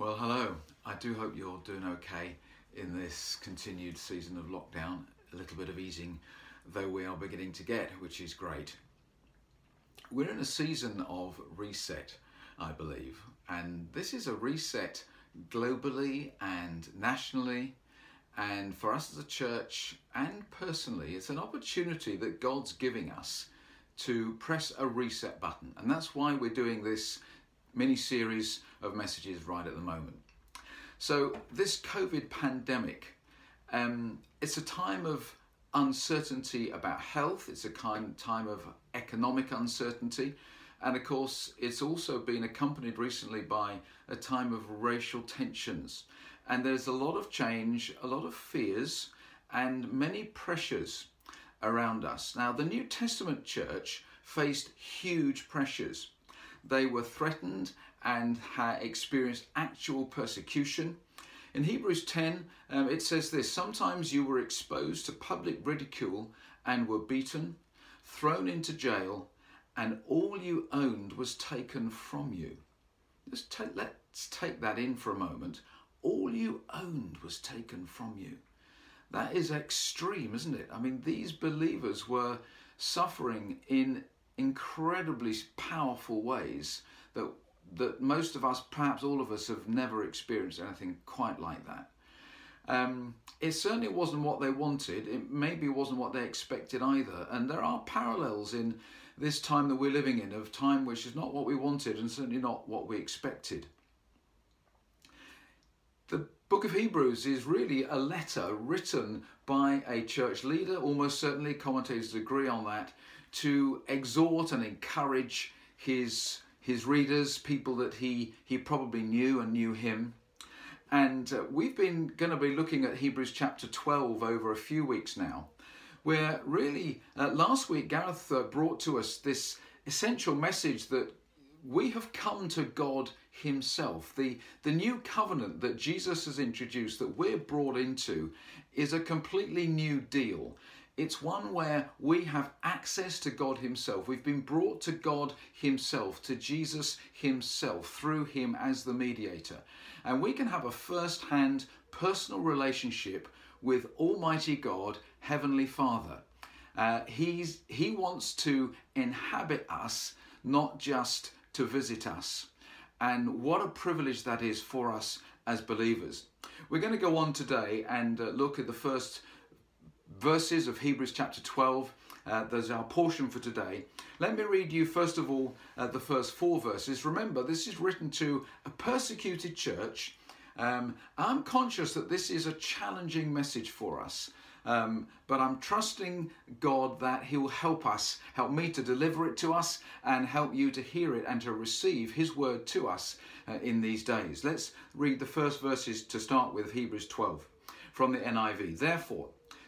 Well, hello. I do hope you're doing okay in this continued season of lockdown. A little bit of easing, though we are beginning to get, which is great. We're in a season of reset, I believe, and this is a reset globally and nationally. And for us as a church and personally, it's an opportunity that God's giving us to press a reset button. And that's why we're doing this mini series of messages right at the moment. So, this COVID pandemic, um, it's a time of uncertainty about health, it's a kind time of economic uncertainty, and of course, it's also been accompanied recently by a time of racial tensions. And there's a lot of change, a lot of fears, and many pressures around us. Now, the New Testament church faced huge pressures. They were threatened and had experienced actual persecution. In Hebrews 10, um, it says this Sometimes you were exposed to public ridicule and were beaten, thrown into jail, and all you owned was taken from you. Take, let's take that in for a moment. All you owned was taken from you. That is extreme, isn't it? I mean, these believers were suffering in incredibly powerful ways that that most of us, perhaps all of us, have never experienced anything quite like that. Um, it certainly wasn't what they wanted. It maybe wasn't what they expected either. And there are parallels in this time that we're living in, of time which is not what we wanted and certainly not what we expected. The book of Hebrews is really a letter written by a church leader, almost certainly, commentators agree on that, to exhort and encourage his his readers, people that he he probably knew and knew him. And uh, we've been going to be looking at Hebrews chapter 12 over a few weeks now, where really uh, last week Gareth uh, brought to us this essential message that we have come to God Himself. The, the new covenant that Jesus has introduced, that we're brought into, is a completely new deal. It's one where we have access to God Himself. We've been brought to God Himself, to Jesus Himself, through Him as the mediator. And we can have a first hand personal relationship with Almighty God, Heavenly Father. Uh, he's, he wants to inhabit us, not just to visit us. And what a privilege that is for us as believers. We're going to go on today and uh, look at the first verses of Hebrews chapter 12. Uh, there's our portion for today. Let me read you, first of all, uh, the first four verses. Remember, this is written to a persecuted church. Um, I'm conscious that this is a challenging message for us. Um, but I'm trusting God that He will help us, help me to deliver it to us, and help you to hear it and to receive His word to us uh, in these days. Let's read the first verses to start with Hebrews 12 from the NIV. Therefore,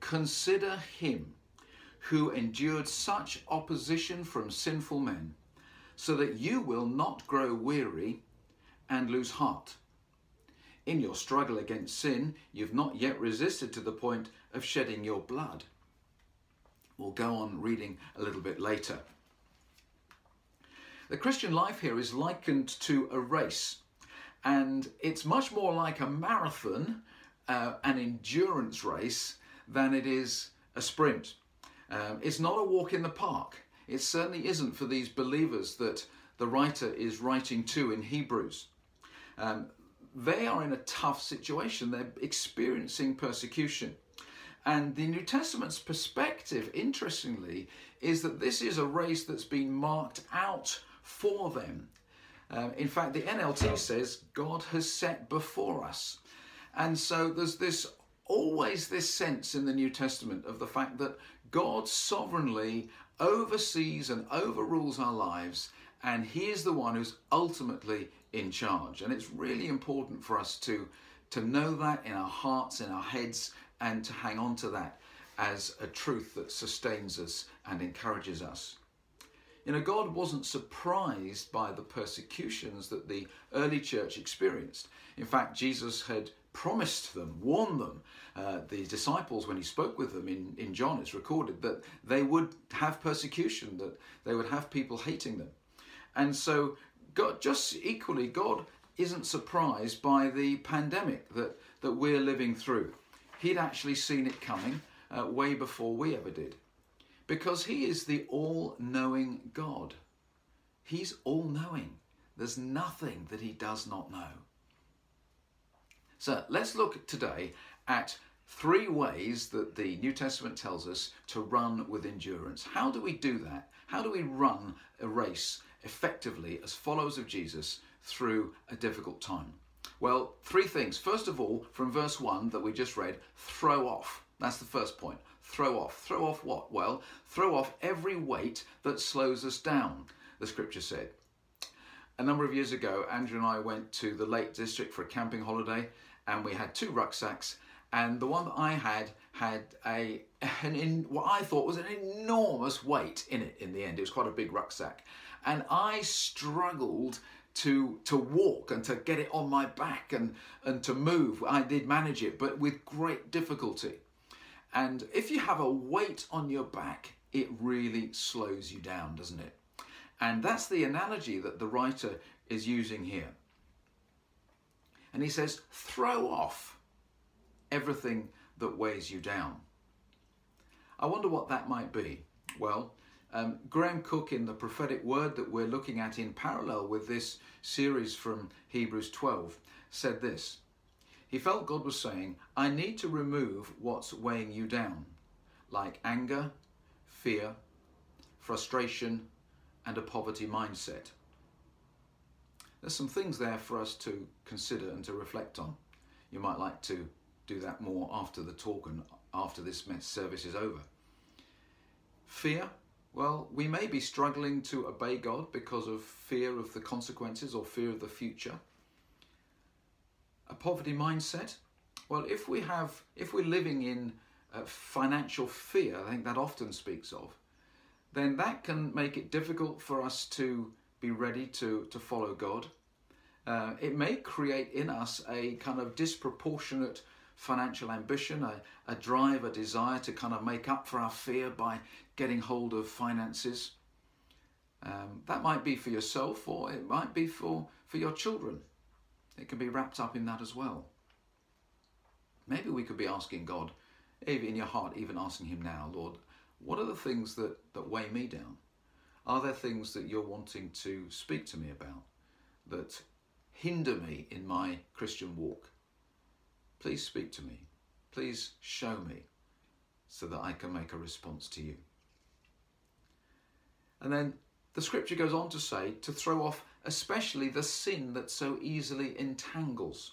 Consider him who endured such opposition from sinful men, so that you will not grow weary and lose heart. In your struggle against sin, you've not yet resisted to the point of shedding your blood. We'll go on reading a little bit later. The Christian life here is likened to a race, and it's much more like a marathon, uh, an endurance race, than it is a sprint. Um, it's not a walk in the park. It certainly isn't for these believers that the writer is writing to in Hebrews. Um, they are in a tough situation. They're experiencing persecution. And the New Testament's perspective, interestingly, is that this is a race that's been marked out for them. Uh, in fact, the NLT says God has set before us. And so there's this always this sense in the New Testament of the fact that God sovereignly oversees and overrules our lives and He is the one who's ultimately in charge. And it's really important for us to, to know that in our hearts, in our heads, and to hang on to that as a truth that sustains us and encourages us. You know, God wasn't surprised by the persecutions that the early church experienced. In fact, Jesus had promised them, warned them, uh, the disciples, when he spoke with them in, in John, it's recorded that they would have persecution, that they would have people hating them. And so, God, just equally, God isn't surprised by the pandemic that, that we're living through. He'd actually seen it coming uh, way before we ever did because He is the all knowing God. He's all knowing. There's nothing that He does not know. So let's look today at three ways that the New Testament tells us to run with endurance. How do we do that? How do we run a race effectively as followers of Jesus through a difficult time? Well, three things. First of all, from verse 1 that we just read, throw off. That's the first point throw off. Throw off what? Well, throw off every weight that slows us down, the scripture said. A number of years ago, Andrew and I went to the Lake District for a camping holiday, and we had two rucksacks. And the one that I had had a an in, what I thought was an enormous weight in it. In the end, it was quite a big rucksack, and I struggled to to walk and to get it on my back and and to move. I did manage it, but with great difficulty. And if you have a weight on your back, it really slows you down, doesn't it? And that's the analogy that the writer is using here. And he says, throw off everything that weighs you down. I wonder what that might be. Well, um, Graham Cooke in the prophetic word that we're looking at in parallel with this series from Hebrews 12, said this he felt God was saying, I need to remove what's weighing you down, like anger, fear, frustration, and a poverty mindset. There's some things there for us to consider and to reflect on. You might like to do that more after the talk and after this service is over. Fear, well, we may be struggling to obey God because of fear of the consequences or fear of the future a poverty mindset? Well, if we have, if we're living in uh, financial fear, I think that often speaks of, then that can make it difficult for us to be ready to, to follow God. Uh, it may create in us a kind of disproportionate financial ambition, a, a drive, a desire to kind of make up for our fear by getting hold of finances. Um, that might be for yourself or it might be for, for your children. It can be wrapped up in that as well. Maybe we could be asking God, in your heart, even asking Him now, Lord, what are the things that, that weigh me down? Are there things that you're wanting to speak to me about that hinder me in my Christian walk? Please speak to me. Please show me so that I can make a response to you. And then the scripture goes on to say to throw off especially the sin that so easily entangles.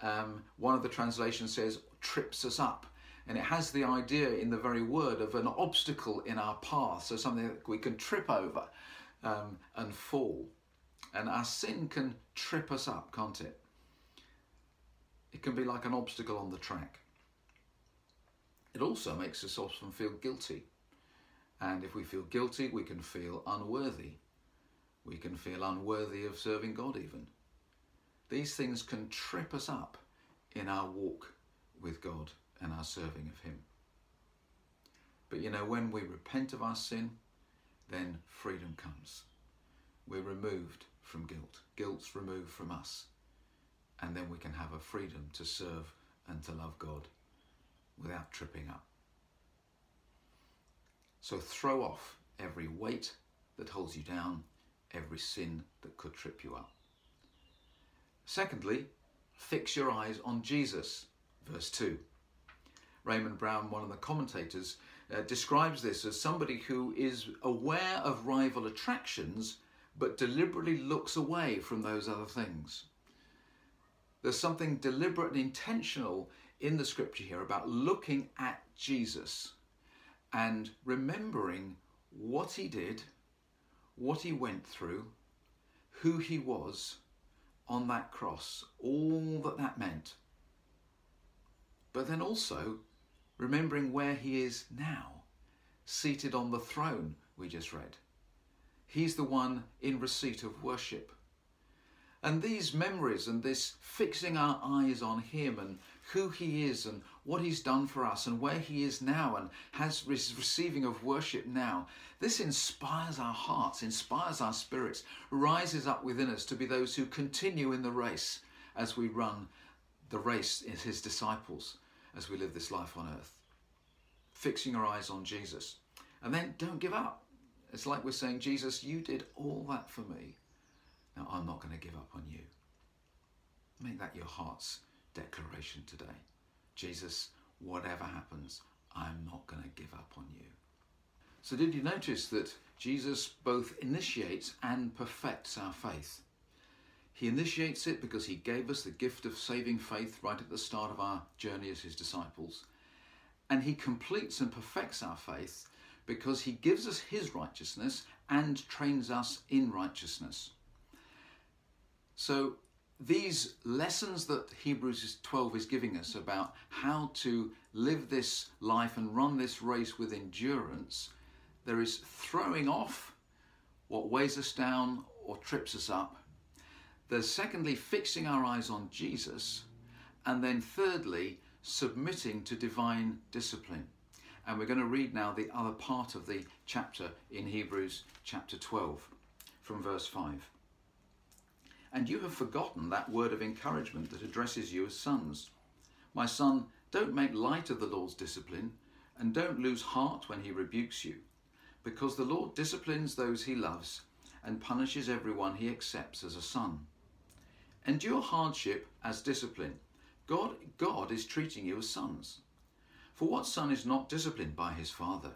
Um, one of the translations says trips us up. And it has the idea in the very word of an obstacle in our path, so something that we can trip over um, and fall. And our sin can trip us up, can't it? It can be like an obstacle on the track. It also makes us often feel guilty. And if we feel guilty, we can feel unworthy. We can feel unworthy of serving God, even. These things can trip us up in our walk with God and our serving of Him. But you know, when we repent of our sin, then freedom comes. We're removed from guilt. Guilt's removed from us. And then we can have a freedom to serve and to love God without tripping up. So throw off every weight that holds you down every sin that could trip you up. Secondly, fix your eyes on Jesus, verse 2. Raymond Brown, one of the commentators, uh, describes this as somebody who is aware of rival attractions but deliberately looks away from those other things. There's something deliberate and intentional in the scripture here about looking at Jesus and remembering what he did what he went through, who he was on that cross, all that that meant. But then also remembering where he is now, seated on the throne we just read. He's the one in receipt of worship. And these memories and this fixing our eyes on him and who he is and what he's done for us and where he is now and has receiving of worship now, this inspires our hearts, inspires our spirits, rises up within us to be those who continue in the race as we run the race as his disciples as we live this life on earth. Fixing our eyes on Jesus. And then don't give up. It's like we're saying, Jesus, you did all that for me. Now I'm not going to give up on you. Make that your heart's declaration today. Jesus, whatever happens, I'm not going to give up on you. So, did you notice that Jesus both initiates and perfects our faith? He initiates it because he gave us the gift of saving faith right at the start of our journey as his disciples. And he completes and perfects our faith because he gives us his righteousness and trains us in righteousness. So, these lessons that Hebrews 12 is giving us about how to live this life and run this race with endurance, there is throwing off what weighs us down or trips us up. There's secondly, fixing our eyes on Jesus. And then thirdly, submitting to divine discipline. And we're going to read now the other part of the chapter in Hebrews chapter 12 from verse 5. And you have forgotten that word of encouragement that addresses you as sons. My son, don't make light of the Lord's discipline, and don't lose heart when he rebukes you, because the Lord disciplines those he loves and punishes everyone he accepts as a son. Endure hardship as discipline. God, God is treating you as sons. For what son is not disciplined by his father?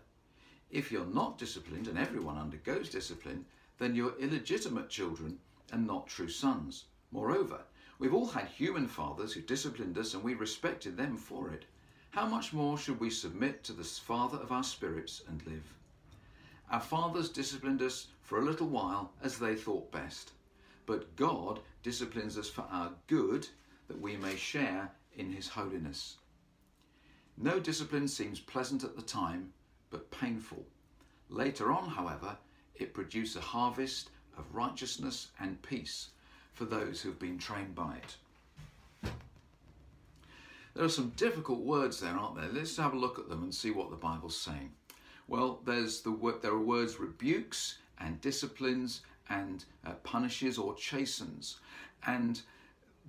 If you're not disciplined, and everyone undergoes discipline, then you're illegitimate children and not true sons. Moreover, we've all had human fathers who disciplined us and we respected them for it. How much more should we submit to the Father of our spirits and live? Our fathers disciplined us for a little while as they thought best, but God disciplines us for our good that we may share in his holiness. No discipline seems pleasant at the time, but painful. Later on, however, it produces a harvest of righteousness and peace for those who've been trained by it. There are some difficult words there, aren't there? Let's have a look at them and see what the Bible's saying. Well, there's the there are words rebukes and disciplines and uh, punishes or chastens, and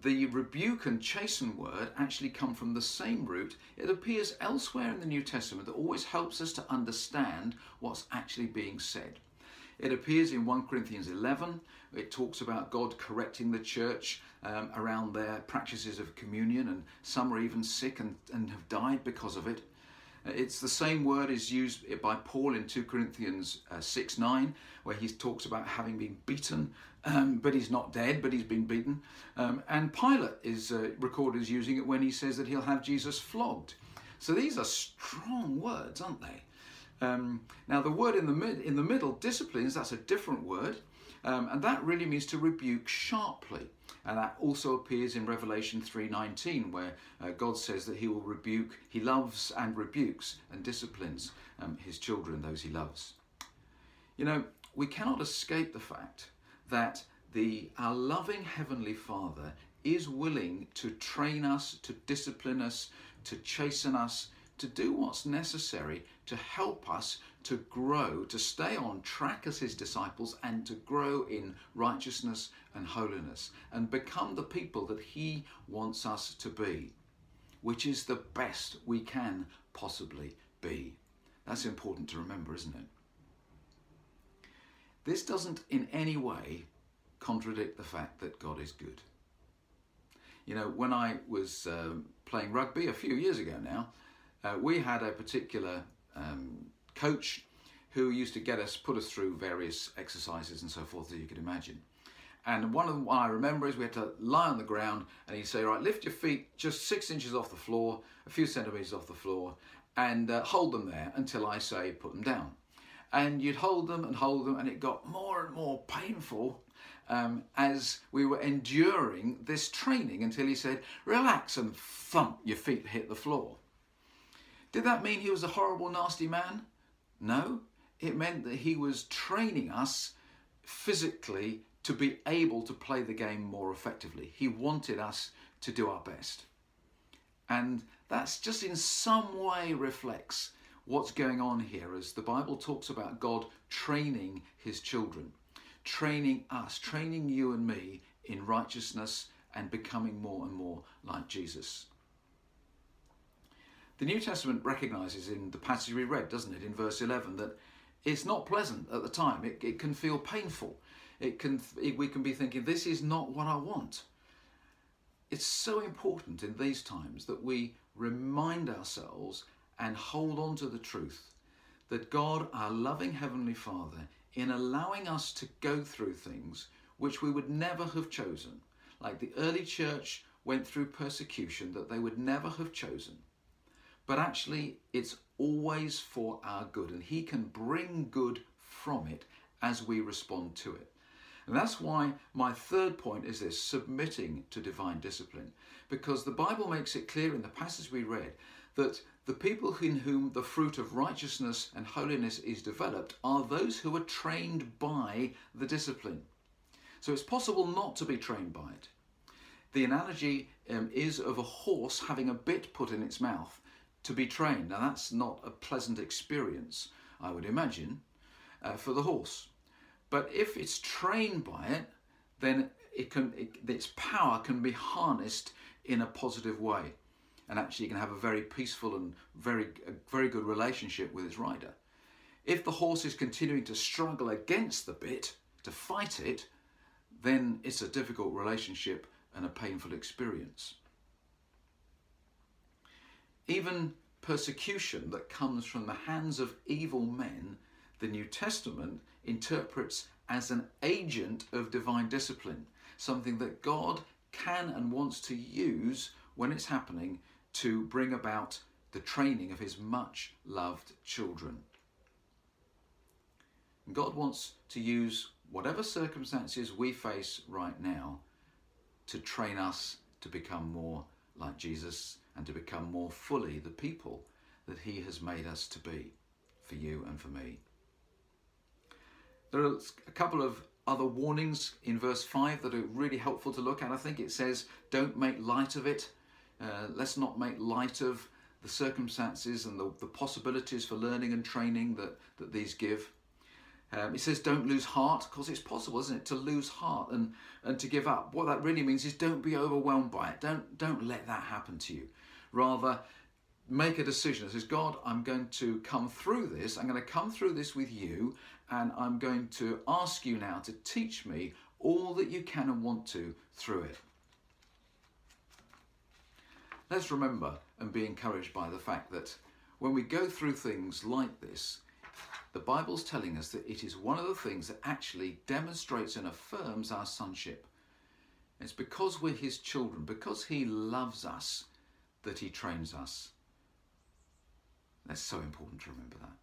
the rebuke and chasten word actually come from the same root. It appears elsewhere in the New Testament that always helps us to understand what's actually being said. It appears in 1 Corinthians 11. It talks about God correcting the church um, around their practices of communion, and some are even sick and, and have died because of it. It's the same word is used by Paul in 2 Corinthians uh, 6 9, where he talks about having been beaten, um, but he's not dead, but he's been beaten. Um, and Pilate is uh, recorded as using it when he says that he'll have Jesus flogged. So these are strong words, aren't they? Um, now, the word in the, mid, in the middle, disciplines, that's a different word. Um, and that really means to rebuke sharply. And that also appears in Revelation 3:19, where uh, God says that He will rebuke, He loves and rebukes and disciplines um, His children, those He loves. You know, we cannot escape the fact that the our loving Heavenly Father is willing to train us, to discipline us, to chasten us, to do what's necessary to help us to grow, to stay on track as his disciples, and to grow in righteousness and holiness, and become the people that he wants us to be, which is the best we can possibly be. That's important to remember, isn't it? This doesn't in any way contradict the fact that God is good. You know, when I was um, playing rugby a few years ago now, uh, we had a particular um, coach who used to get us, put us through various exercises and so forth as you could imagine. And one of them I remember is we had to lie on the ground and he'd say, right, lift your feet just six inches off the floor, a few centimeters off the floor, and uh, hold them there until I say put them down. And you'd hold them and hold them, and it got more and more painful um, as we were enduring this training until he said, Relax and thump, your feet hit the floor. Did that mean he was a horrible, nasty man? No. It meant that he was training us physically to be able to play the game more effectively. He wanted us to do our best. And that's just in some way reflects what's going on here as the Bible talks about God training his children, training us, training you and me in righteousness and becoming more and more like Jesus. The New Testament recognizes in the passage we read, doesn't it, in verse 11, that it's not pleasant at the time. It, it can feel painful. It can, it, we can be thinking, this is not what I want. It's so important in these times that we remind ourselves and hold on to the truth that God, our loving Heavenly Father, in allowing us to go through things which we would never have chosen, like the early church went through persecution that they would never have chosen. But actually, it's always for our good, and He can bring good from it as we respond to it. And that's why my third point is this submitting to divine discipline. Because the Bible makes it clear in the passage we read that the people in whom the fruit of righteousness and holiness is developed are those who are trained by the discipline. So it's possible not to be trained by it. The analogy um, is of a horse having a bit put in its mouth to be trained. Now, that's not a pleasant experience, I would imagine, uh, for the horse. But if it's trained by it, then it can, it, its power can be harnessed in a positive way. And actually, can have a very peaceful and very, very good relationship with its rider. If the horse is continuing to struggle against the bit, to fight it, then it's a difficult relationship and a painful experience. Even persecution that comes from the hands of evil men, the New Testament interprets as an agent of divine discipline, something that God can and wants to use when it's happening to bring about the training of his much loved children. God wants to use whatever circumstances we face right now to train us to become more like Jesus and to become more fully the people that He has made us to be for you and for me. There are a couple of other warnings in verse 5 that are really helpful to look at. I think it says, Don't make light of it. Uh, let's not make light of the circumstances and the, the possibilities for learning and training that, that these give. Um, it says don't lose heart because it's possible, isn't it, to lose heart and, and to give up. What that really means is don't be overwhelmed by it. Don't, don't let that happen to you. Rather, make a decision. It says, God, I'm going to come through this. I'm going to come through this with you, and I'm going to ask you now to teach me all that you can and want to through it. Let's remember and be encouraged by the fact that when we go through things like this, the Bible's telling us that it is one of the things that actually demonstrates and affirms our sonship. It's because we're His children, because He loves us, that He trains us. That's so important to remember that.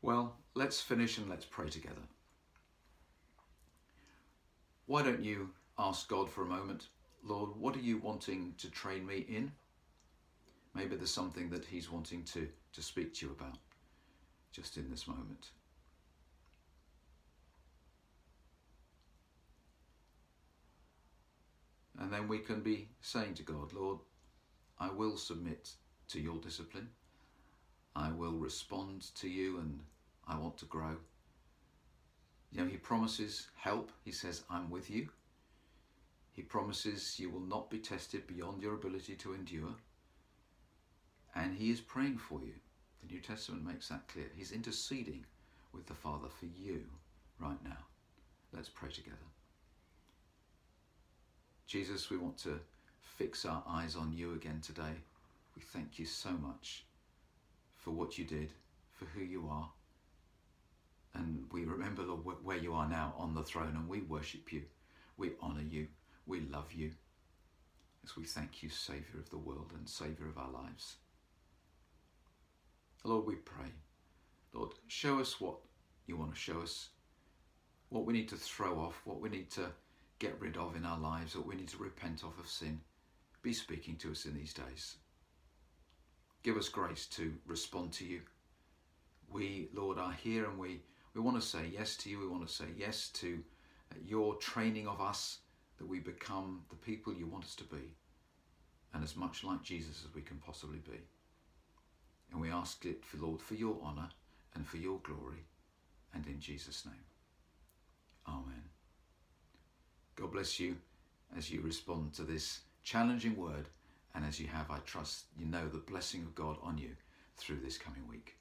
Well, let's finish and let's pray together. Why don't you ask God for a moment, Lord, what are you wanting to train me in? Maybe there's something that He's wanting to, to speak to you about just in this moment. And then we can be saying to God, Lord, I will submit to your discipline. I will respond to you and I want to grow. You know, he promises help. He says, I'm with you. He promises you will not be tested beyond your ability to endure. And he is praying for you. The New Testament makes that clear. He's interceding with the Father for you right now. Let's pray together. Jesus, we want to fix our eyes on you again today. We thank you so much for what you did, for who you are. And we remember the, where you are now on the throne and we worship you. We honour you. We love you. As we thank you, Saviour of the world and Saviour of our lives. Lord, we pray Lord, show us what you want to show us, what we need to throw off, what we need to get rid of in our lives, what we need to repent of of sin. Be speaking to us in these days. Give us grace to respond to you. We, Lord, are here and we, we want to say yes to you. We want to say yes to uh, your training of us that we become the people you want us to be and as much like Jesus as we can possibly be. And we ask it, for Lord, for your honour and for your glory, and in Jesus' name. Amen. God bless you as you respond to this challenging word, and as you have, I trust you know the blessing of God on you through this coming week.